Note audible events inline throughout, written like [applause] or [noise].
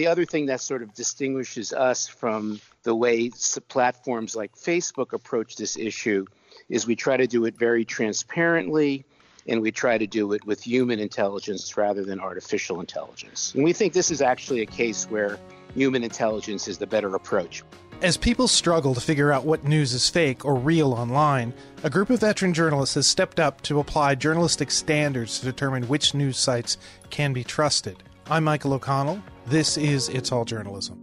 The other thing that sort of distinguishes us from the way platforms like Facebook approach this issue is we try to do it very transparently and we try to do it with human intelligence rather than artificial intelligence. And we think this is actually a case where human intelligence is the better approach. As people struggle to figure out what news is fake or real online, a group of veteran journalists has stepped up to apply journalistic standards to determine which news sites can be trusted. I'm Michael O'Connell. This is It's All Journalism.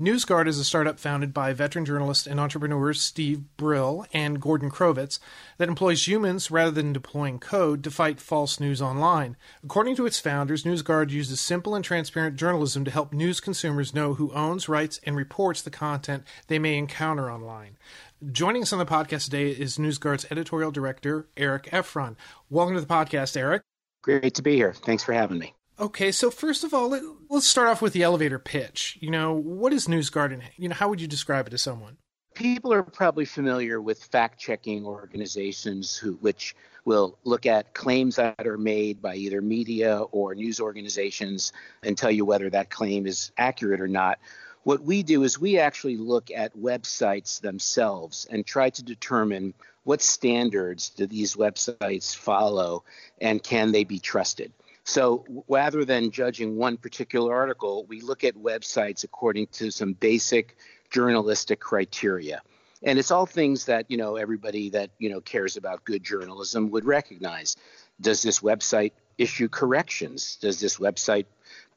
NewsGuard is a startup founded by veteran journalist and entrepreneurs Steve Brill and Gordon Crovitz that employs humans rather than deploying code to fight false news online. According to its founders, NewsGuard uses simple and transparent journalism to help news consumers know who owns, writes, and reports the content they may encounter online. Joining us on the podcast today is NewsGuard's editorial director, Eric Effron. Welcome to the podcast, Eric. Great to be here. Thanks for having me. Okay, so first of all, let, us start off with the elevator pitch. You know, what is NewsGuard and you know, how would you describe it to someone? People are probably familiar with fact-checking organizations who which will look at claims that are made by either media or news organizations and tell you whether that claim is accurate or not. What we do is we actually look at websites themselves and try to determine what standards do these websites follow and can they be trusted. So rather than judging one particular article, we look at websites according to some basic journalistic criteria. And it's all things that, you know, everybody that, you know, cares about good journalism would recognize. Does this website issue corrections? Does this website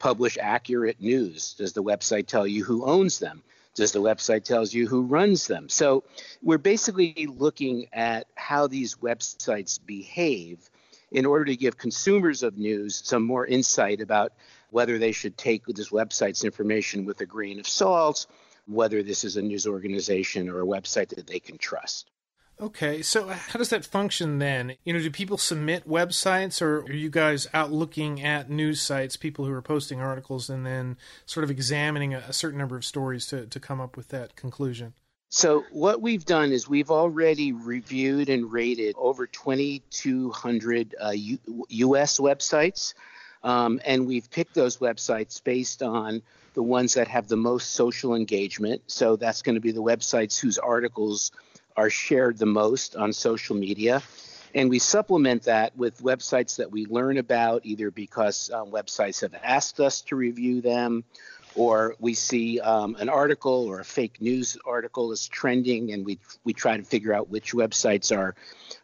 publish accurate news? Does the website tell you who owns them? Does the website tells you who runs them? So we're basically looking at how these websites behave in order to give consumers of news some more insight about whether they should take this website's information with a grain of salt, whether this is a news organization or a website that they can trust. Okay, so how does that function then? You know, do people submit websites or are you guys out looking at news sites, people who are posting articles, and then sort of examining a, certain number of stories to, to come up with that conclusion? So, what we've done is we've already reviewed and rated over 2,200 uh, U- US websites. Um, and we've picked those websites based on the ones that have the most social engagement. So, that's going to be the websites whose articles are shared the most on social media. And we supplement that with websites that we learn about either because um, websites have asked us to review them or we see um, an article or a fake news article is trending, and we we try to figure out which websites are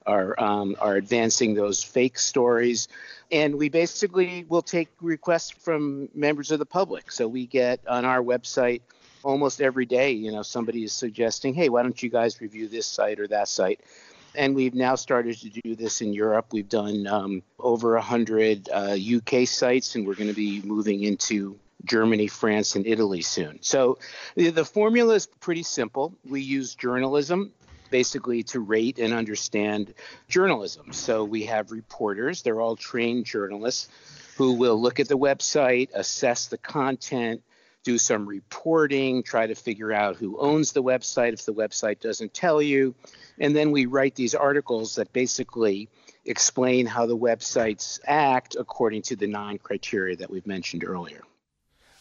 are um, are advancing those fake stories, and we basically will take requests from members of the public. So we get on our website almost every day, you know, somebody is suggesting, hey, why don't you guys review this site or that site? And we've now started to do this in Europe. We've done um, over 100 uh, UK sites, and we're going to be moving into Germany, France, and Italy soon. So the, the formula is pretty simple. We use journalism basically to rate and understand journalism. So we have reporters, they're all trained journalists who will look at the website, assess the content, do some reporting, try to figure out who owns the website if the website doesn't tell you. And then we write these articles that basically explain how the websites act according to the nine criteria that we've mentioned earlier.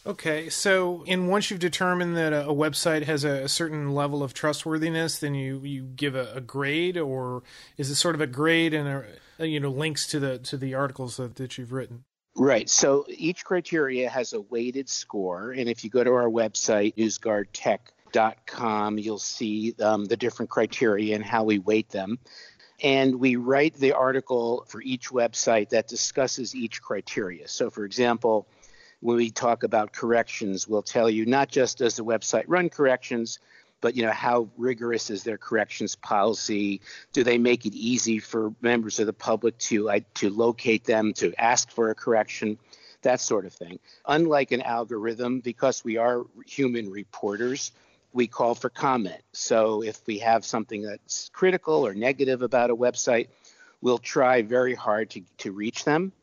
Okay, so and once you've determined that a, website has a, a, certain level of trustworthiness, then you you give a, a, grade, or is it sort of a grade and a, you know links to the to the articles that, that you've written? Right. So each criteria has a weighted score, and if you go to our website newsguardtech.com, you'll see um, the different criteria and how we weight them. And we write the article for each website that discusses each criteria. So, for example when we talk about corrections, we'll tell you not just does the website run corrections, but you know how rigorous is their corrections policy? Do they make it easy for members of the public to uh, to locate them, to ask for a correction? That sort of thing. Unlike an algorithm, because we are human reporters, we call for comment. So if we have something that's critical or negative about a website, we'll try very hard to, to reach them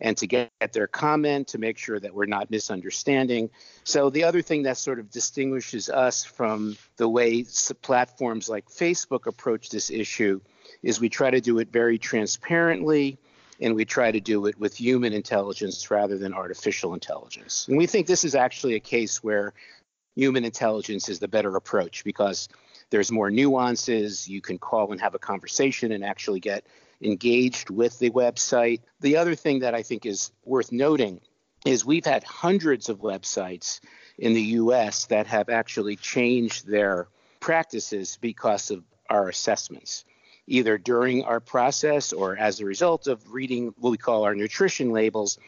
and to get their comment to make sure that we're not misunderstanding. So, the other thing that sort of distinguishes us from the way platforms like Facebook approach this issue is we try to do it very transparently and we try to do it with human intelligence rather than artificial intelligence. And we think this is actually a case where human intelligence is the better approach because there's more nuances. You can call and have a conversation and actually get engaged with the website. The other thing that I think is worth noting is we've had hundreds of websites in the US that have actually changed their practices because of our assessments, either during our process or as a result of reading what we call our nutrition labels.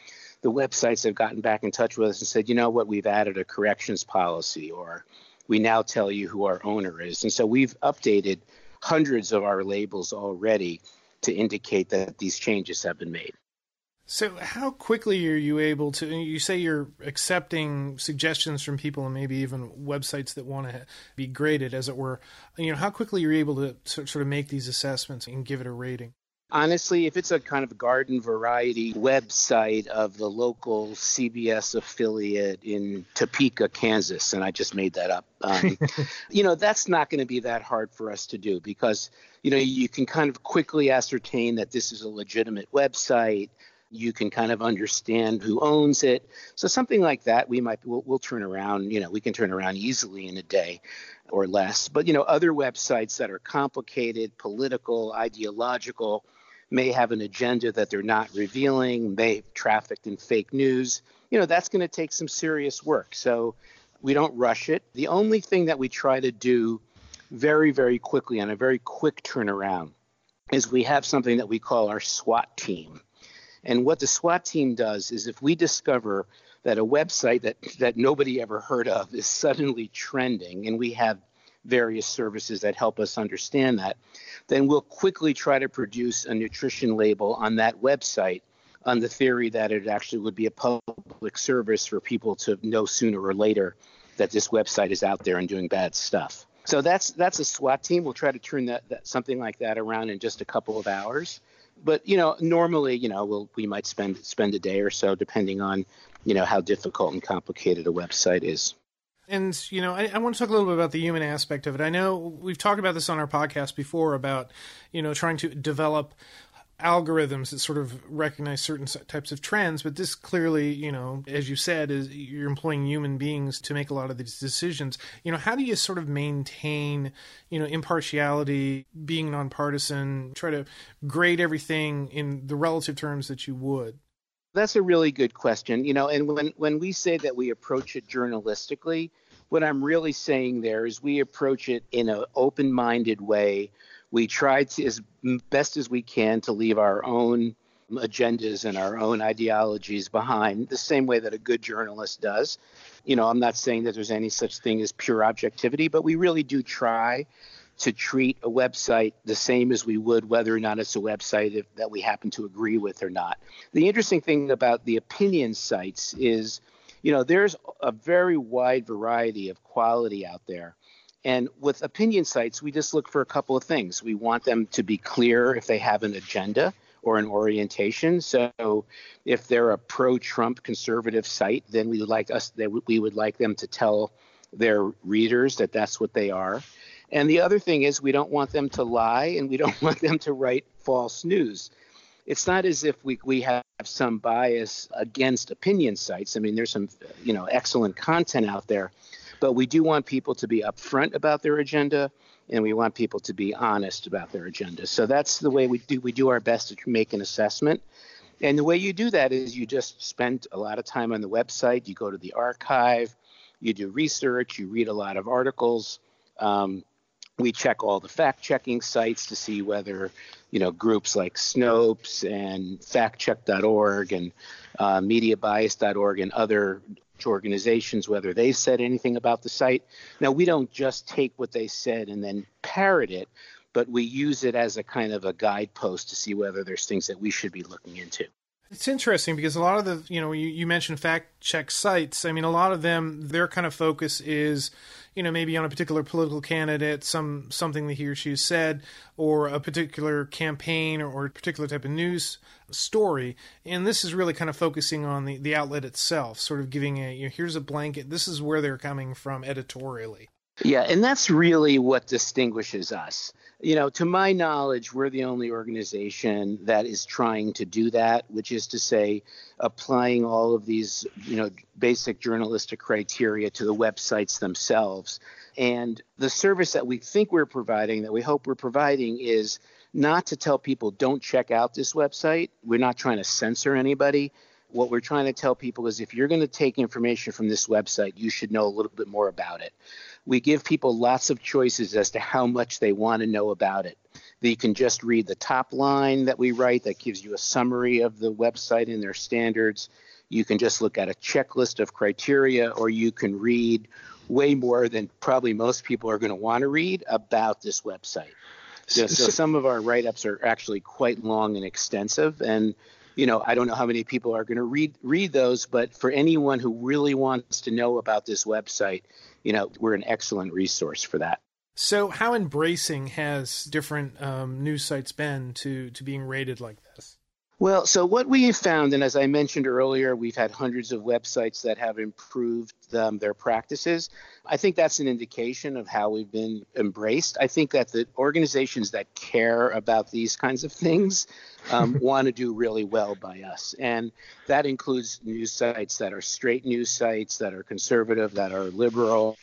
The websites have gotten back in touch with us and said, you know what, we've added a corrections policy, or we now tell you who our owner is. And so we've updated hundreds of our labels already to indicate that these changes have been made. So, how quickly are you able to? You say you're accepting suggestions from people and maybe even websites that want to be graded, as it were. You know, how quickly you're able to sort of make these assessments and give it a rating? Honestly, if it's a kind of garden variety website of the local CBS affiliate in Topeka, Kansas, and I just made that up, um, [laughs] you know, that's not going to be that hard for us to do because, you know, you can kind of quickly ascertain that this is a legitimate website you can kind of understand who owns it. So something like that, we might we'll, we'll turn around. You know, we can turn around easily in a day or less. But you know, other websites that are complicated, political, ideological, may have an agenda that they're not revealing, may have trafficked in fake news. You know, that's going to take some serious work. So we don't rush it. The only thing that we try to do very, very quickly on a very quick turnaround is we have something that we call our SWAT team. And what the SWAT team does is if we discover that a website that, that nobody ever heard of is suddenly trending, and we have various services that help us understand that, then we'll quickly try to produce a nutrition label on that website on the theory that it actually would be a public service for people to know sooner or later that this website is out there and doing bad stuff. So that's that's a SWAT team. We'll try to turn that, that something like that around in just a couple of hours but you know, normally, you know, we'll, we might spend spend a day or so, depending on, you know, how difficult and complicated a website is. And you know, I, I, want to talk a little bit about the human aspect of it. I know we've talked about this on our podcast before about, you know, trying to develop algorithms that sort of recognize certain types of trends but this clearly you know as you said is you're employing human beings to make a lot of these decisions. You know how do you sort of maintain you know impartiality being nonpartisan try to grade everything in the relative terms that you would? That's a really good question. You know and when when we say that we approach it journalistically what i'm really saying there is we approach it in an open-minded way. We try to as best as we can to leave our own agendas and our own ideologies behind the same way that a good journalist does. You know i'm not saying that there's any such thing as pure objectivity but we really do try to treat a website the same as we would whether or not it's a website if, that we happen to agree with or not. The interesting thing about the opinion sites is you know there's a very wide variety of quality out there and with opinion sites, we just look for a couple of things. We want them to be clear if they have an agenda or an orientation. So if they're a pro-Trump conservative site, then we would like us they, we would like them to tell their readers that that's what they are. And the other thing is we don't want them to lie and we don't [laughs] want them to write false news. It's not as if we, we have some bias against opinion sites. I mean, there's some you know excellent content out there, but we do want people to be upfront about their agenda, and we want people to be honest about their agenda. So that's the way we do. We do our best to make an assessment. And the way you do that is you just spend a lot of time on the website. You go to the archive, you do research, you read a lot of articles. Um, we check all the fact-checking sites to see whether, you know, groups like Snopes and FactCheck.org and uh, MediaBias.org and other organizations whether they said anything about the site. Now, we don't just take what they said and then parrot it, but we use it as a kind of a guidepost to see whether there's things that we should be looking into. It's interesting because a lot of the, you know, you, you mentioned fact check sites. I mean, a lot of them, their kind of focus is, you know, maybe on a particular political candidate, some something that he or she said, or a particular campaign or, or a particular type of news story. And this is really kind of focusing on the, the outlet itself, sort of giving a, you know, here's a blanket. This is where they're coming from editorially. Yeah, and that's really what distinguishes us. You know, to my knowledge, we're the only organization that is trying to do that, which is to say, applying all of these, you know, basic journalistic criteria to the websites themselves. And the service that we think we're providing, that we hope we're providing, is not to tell people don't check out this website. We're not trying to censor anybody. What we're trying to tell people is if you're going to take information from this website, you should know a little bit more about it. We give people lots of choices as to how much they want to know about it. You can just read the top line that we write that gives you a summary of the website and their standards. You can just look at a checklist of criteria, or you can read way more than probably most people are going to want to read about this website. So, so some of our write ups are actually quite long and extensive. And you know, I don't know how many people are going to read read those, but for anyone who really wants to know about this website, you know, we're an excellent resource for that. So, how embracing has different um, news sites been to to being rated like this? Well, so what we have found, and as I mentioned earlier, we've had hundreds of websites that have improved um, their practices. I think that's an indication of how we've been embraced. I think that the organizations that care about these kinds of things um, [laughs] want to do really well by us. And that includes news sites that are straight news sites, that are conservative, that are liberal,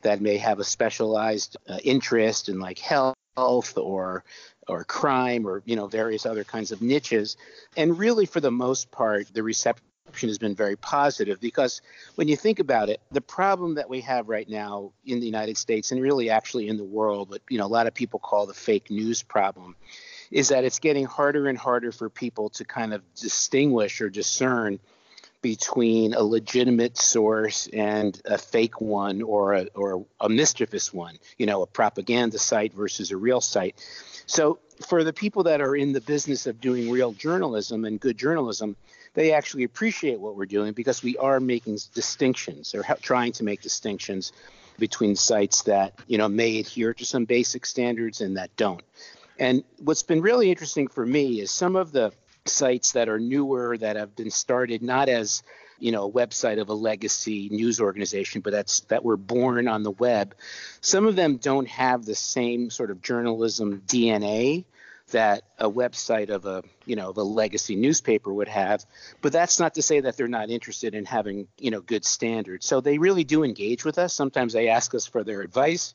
that may have a specialized uh, interest in like health or or crime or you know various other kinds of niches and really for the most part the reception has been very positive because when you think about it the problem that we have right now in the United States and really actually in the world but you know a lot of people call the fake news problem is that it's getting harder and harder for people to kind of distinguish or discern between a legitimate source and a fake one or a, or a mischievous one, you know, a propaganda site versus a real site. So for the people that are in the business of doing real journalism and good journalism, they actually appreciate what we're doing because we are making distinctions or trying to make distinctions between sites that you know may adhere to some basic standards and that don't. And what's been really interesting for me is some of the sites that are newer that have been started not as you know, a website of a legacy news organization, but that's that were born on the web. Some of them don't have the same sort of journalism DNA that a website of a you know of a legacy newspaper would have but that's not to say that they're not interested in having you know good standards. So they really do engage with us. Sometimes they ask us for their advice.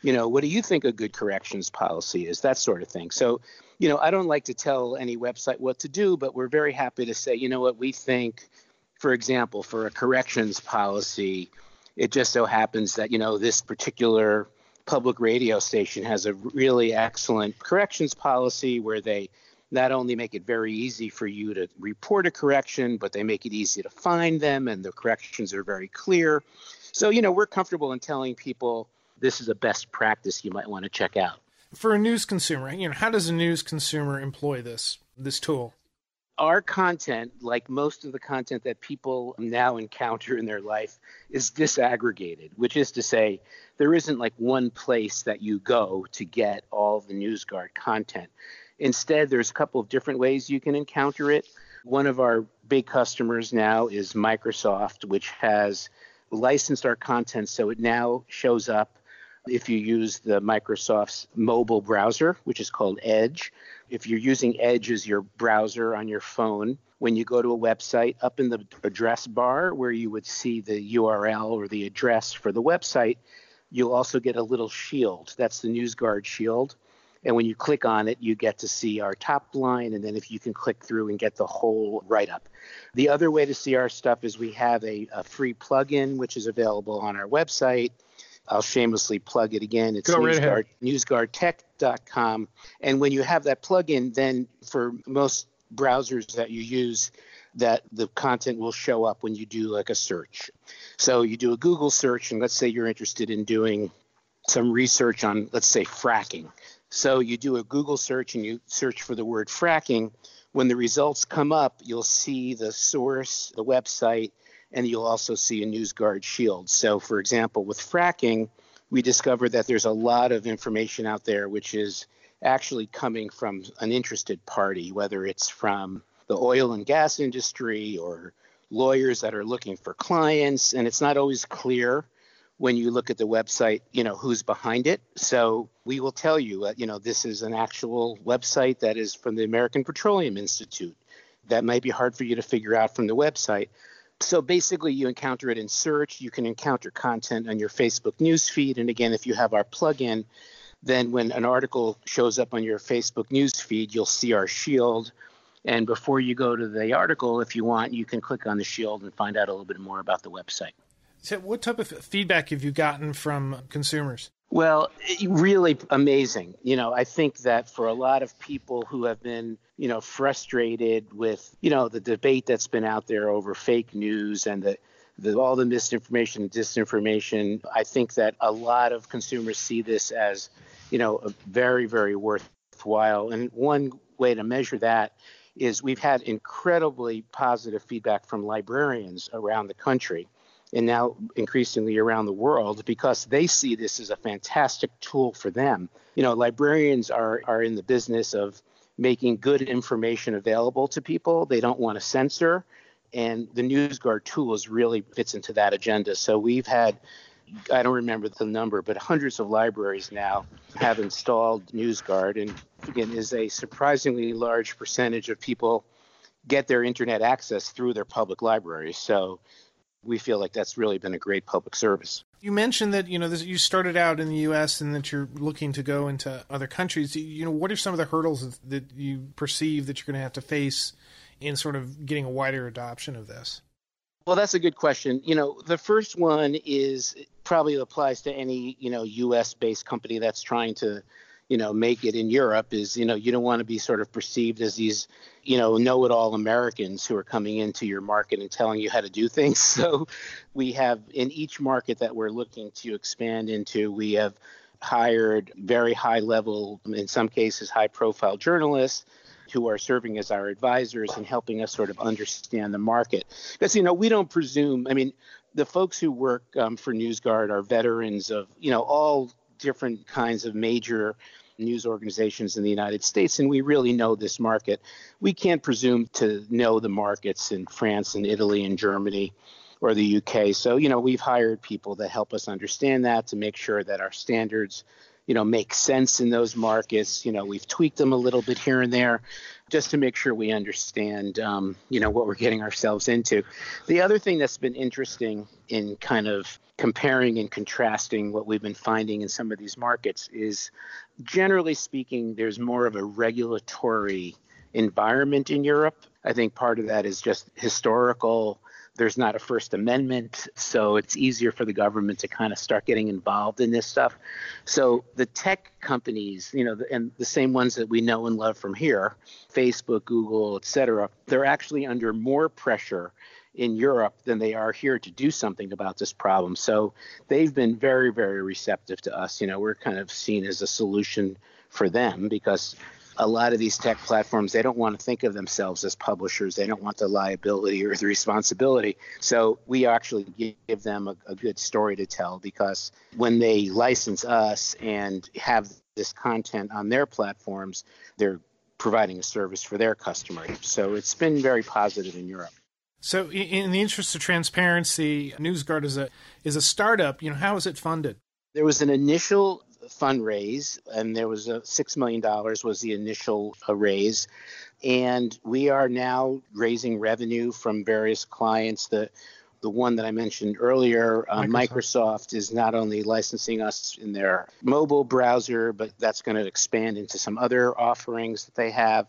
You know what do you think a good corrections policy is? That sort of thing. So you know i don't like to tell any website what to do but we're very happy to say you know what we think for example, for a corrections policy, it just so happens that, you know, this particular public radio station has a really excellent corrections policy where they not only make it very easy for you to report a correction, but they make it easy to find them and the corrections are very clear. So, you know, we're comfortable in telling people this is a best practice you might want to check out. For a news consumer, you know, how does a news consumer employ this this tool? Our content, like most of the content that people now encounter in their life, is disaggregated, which is to say, there isn't like one place that you go to get all the NewsGuard content. Instead, there's a couple of different ways you can encounter it. One of our big customers now is Microsoft, which has licensed our content so it now shows up if you use the Microsoft's mobile browser, which is called Edge. If you're using Edge as your browser on your phone, when you go to a website, up in the address bar where you would see the URL or the address for the website, you'll also get a little shield. That's the NewsGuard shield. And when you click on it, you get to see our top line. And then if you can click through and get the whole write up. The other way to see our stuff is we have a, a free plugin, which is available on our website. I'll shamelessly plug it again. It's NewsGuard, newsguardtech.com. And when you have that plugin, then for most browsers that you use, that the content will show up when you do like a search. So you do a Google search, and let's say you're interested in doing some research on, let's say, fracking. So you do a Google search and you search for the word fracking. When the results come up, you'll see the source, the website, and you'll also see a NewsGuard shield. So, for example, with fracking, we discovered that there's a lot of information out there which is actually coming from an interested party, whether it's from the oil and gas industry or lawyers that are looking for clients. And it's not always clear when you look at the website, you know, who's behind it. So we will tell you, uh, you know, this is an actual website that is from the American Petroleum Institute. That might be hard for you to figure out from the website. So basically, you encounter it in search. You can encounter content on your Facebook newsfeed. And again, if you have our plugin, then when an article shows up on your Facebook newsfeed, you'll see our shield. And before you go to the article, if you want, you can click on the shield and find out a little bit more about the website. So, what type of feedback have you gotten from consumers? Well, really amazing. You know, I think that for a lot of people who have been, you know, frustrated with, you know, the debate that's been out there over fake news and the, the all the misinformation and disinformation, I think that a lot of consumers see this as, you know, very, very worthwhile. And one way to measure that is we've had incredibly positive feedback from librarians around the country and now increasingly around the world because they see this as a fantastic tool for them. You know, librarians are, are in the business of making good information available to people. They don't want to censor. And the NewsGuard tools really fits into that agenda. So we've had, I don't remember the number, but hundreds of libraries now have installed NewsGuard. And again, is a surprisingly large percentage of people get their internet access through their public libraries. So we feel like that's really been a great public service. You mentioned that you know this, you started out in the U.S. and that you're looking to go into other countries. You know, what are some of the hurdles that you perceive that you're going to have to face in sort of getting a wider adoption of this? Well, that's a good question. You know, the first one is probably applies to any you know U.S. based company that's trying to you know make it in Europe is you know you don't want to be sort of perceived as these you know know-it-all Americans who are coming into your market and telling you how to do things. [laughs] So we have in each market that we're looking to expand into, we have hired very high level, in some cases high profile journalists who are serving as our advisors and helping us sort of understand the market. Because you know we don't presume. I mean, the folks who work um, for NewsGuard are veterans of you know all different kinds of major news organizations in the United States, and we really know this market. We can't presume to know the markets in France and Italy and Germany or the UK. So, you know, we've hired people that help us understand that to make sure that our standards, you know, make sense in those markets. You know, we've tweaked them a little bit here and there just to make sure we understand, um, you know, what we're getting ourselves into. The other thing that's been interesting in kind of comparing and contrasting what we've been finding in some of these markets is generally speaking, there's more of a regulatory environment in Europe. I think part of that is just historical there's not a First Amendment, so it's easier for the government to kind of start getting involved in this stuff. So the tech companies, you know, and the same ones that we know and love from here, Facebook, Google, et cetera, they're actually under more pressure in Europe than they are here to do something about this problem. So they've been very, very receptive to us. You know, we're kind of seen as a solution for them because a lot of these tech platforms they don't want to think of themselves as publishers. They don't want the liability or the responsibility. So we actually give them a, a, good story to tell because when they license us and have this content on their platforms they're providing a service for their customers. So it's been very positive in europe. So in the interest of transparency newsguard is a is a startup. You know how is it funded? There was an initial fundraise, and there was a six million dollars was the initial uh, raise, and we are now raising revenue from various clients. The the one that I mentioned earlier, uh, Microsoft. Microsoft. is not only licensing us in their mobile browser, but that's going to expand into some other offerings that they have.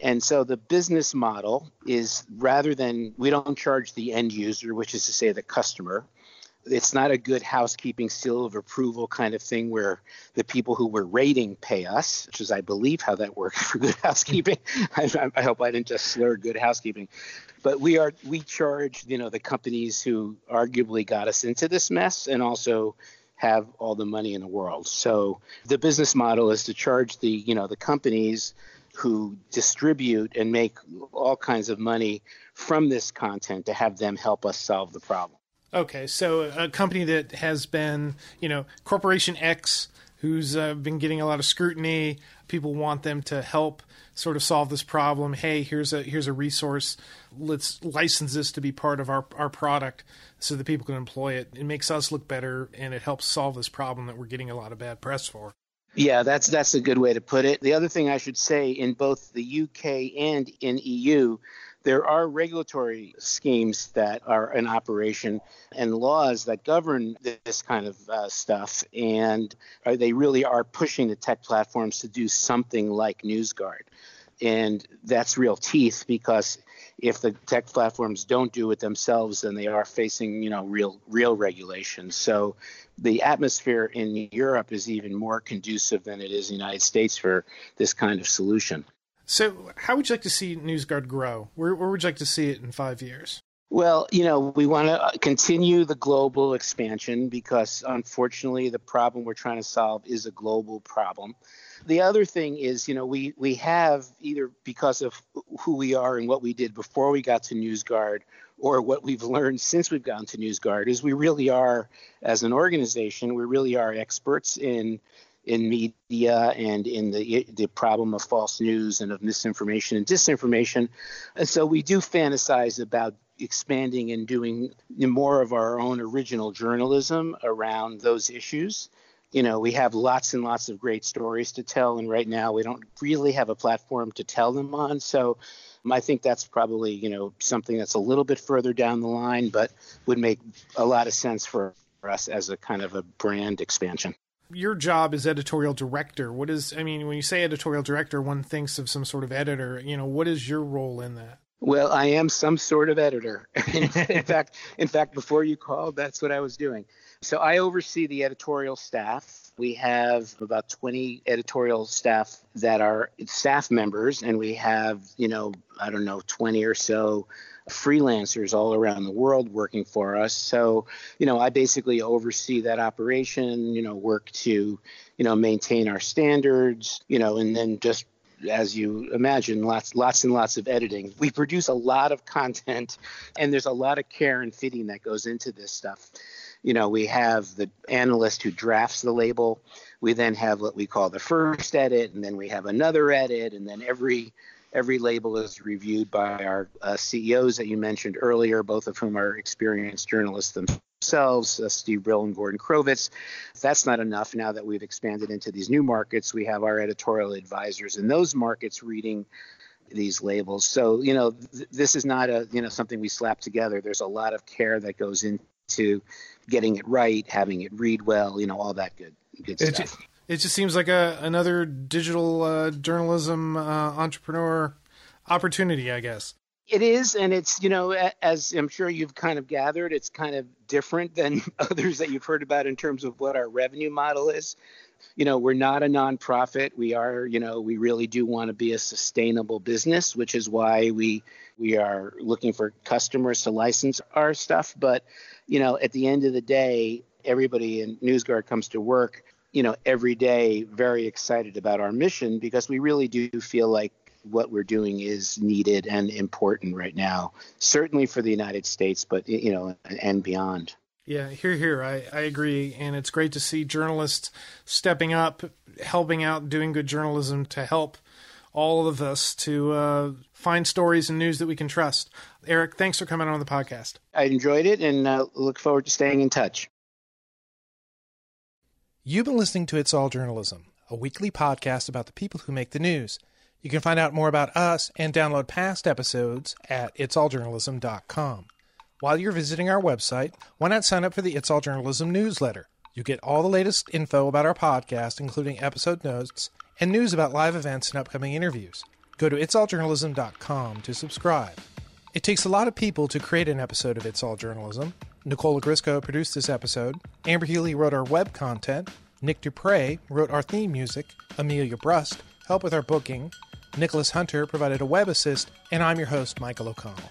And so the business model is rather than we don't charge the end user, which is to say the customer, it's not a good housekeeping seal of approval kind of thing where the people who were rating pay us, which is, I believe, how that works [laughs] for good housekeeping. [laughs] I, I, hope I didn't just slur good housekeeping, but we are we charge you know the companies who arguably got us into this mess and also have all the money in the world. So the business model is to charge the you know the companies who distribute and make all kinds of money from this content to have them help us solve the problem. Okay, so a company that has been, you know, Corporation X who's uh, been getting a lot of scrutiny. People want them to help sort of solve this problem. Hey, here's a here's a resource. Let's license this to be part of our our product so that people can employ it. It makes us look better and it helps solve this problem that we're getting a lot of bad press for. Yeah, that's that's a good way to put it. The other thing I should say in both the UK and in EU, there are regulatory schemes that are in operation and laws that govern this kind of uh, stuff, and they really are pushing the tech platforms to do something like NewsGuard. And that's real teeth because if the tech platforms don't do it themselves, then they are facing, you know, real real regulations. So the atmosphere in Europe is even more conducive than it is in the United States for this kind of solution. So, how would you like to see NewsGuard grow? Where, where would you like to see it in five years? Well, you know, we want to uh, continue the global expansion because unfortunately, the problem we're trying to solve is a global problem. The other thing is, you know, we, we have either because of who we are and what we did before we got to NewsGuard or what we've learned since we've gotten to NewsGuard is we really are, as an organization, we really are experts in in media and in the the problem of false news and of misinformation and disinformation. And so we do fantasize about expanding and doing more of our own original journalism around those issues. You know, we have lots and lots of great stories to tell, and right now we don't really have a platform to tell them on. So I think that's probably, you know, something that's a little bit further down the line, but would make a lot of sense for us as a kind of a brand expansion your job is editorial director. What is, I mean, when you say editorial director, one thinks of some sort of editor. You know, what is your role in that? Well, I am some sort of editor. [laughs] in fact, in fact, before you called, that's what I was doing. So I oversee the editorial staff. We have about 20 editorial staff that are staff members, and we have, you know, I don't know, 20 or so freelancers all around the world working for us. So, you know, I basically oversee that operation, you know, work to, you know, maintain our standards, you know, and then just as you imagine, lots, lots and lots of editing. We produce a lot of content, and there's a lot of care and fitting that goes into this stuff. You know, we have the analyst who drafts the label. We then have what we call the first edit, and then we have another edit, and then every Every label is reviewed by our uh, CEOs that you mentioned earlier, both of whom are experienced journalists themselves, uh, Steve Brill and Gordon Crovitz. That's not enough, now that we've expanded into these new markets, we have our editorial advisors in those markets reading these labels. So, you know, th- this is not a, you know, something we slap together. There's a lot of care that goes into getting it right, having it read well, you know, all that good good stuff it just seems like a another digital uh, journalism uh, entrepreneur opportunity, I guess. It is, and it's you know, as I'm sure you've kind of gathered, it's kind of different than [laughs] others that you've heard about in terms of what our revenue model is. You know, we're not a nonprofit. We are, you know, we really do want to be a sustainable business, which is why we we are looking for customers to license our stuff. But you know, at the end of the day, everybody in NewsGuard comes to work you know, every day very excited about our mission because we really do feel like what we're doing is needed and important right now, certainly for the United States, but, you know, and beyond. Yeah, here, here. I, I agree. And it's great to see journalists stepping up, helping out, doing good journalism to help all of us to uh, find stories and news that we can trust. Eric, thanks for coming on the podcast. I enjoyed it and uh, look forward to staying in touch. You've been listening to It's All Journalism, a weekly podcast about the people who make the news. You can find out more about us and download past episodes at itsalljournalism.com. While you're visiting our website, why not sign up for the It's All Journalism newsletter? You get all the latest info about our podcast, including episode notes and news about live events and upcoming interviews. Go to itsalljournalism.com to subscribe. It takes a lot of people to create an episode of It's All Journalism, Nicola Grisco produced this episode. Amber Healy wrote our web content. Nick Dupre wrote our theme music. Amelia Brust helped with our booking. Nicholas Hunter provided a web assist. And I'm your host, Michael O'Connell.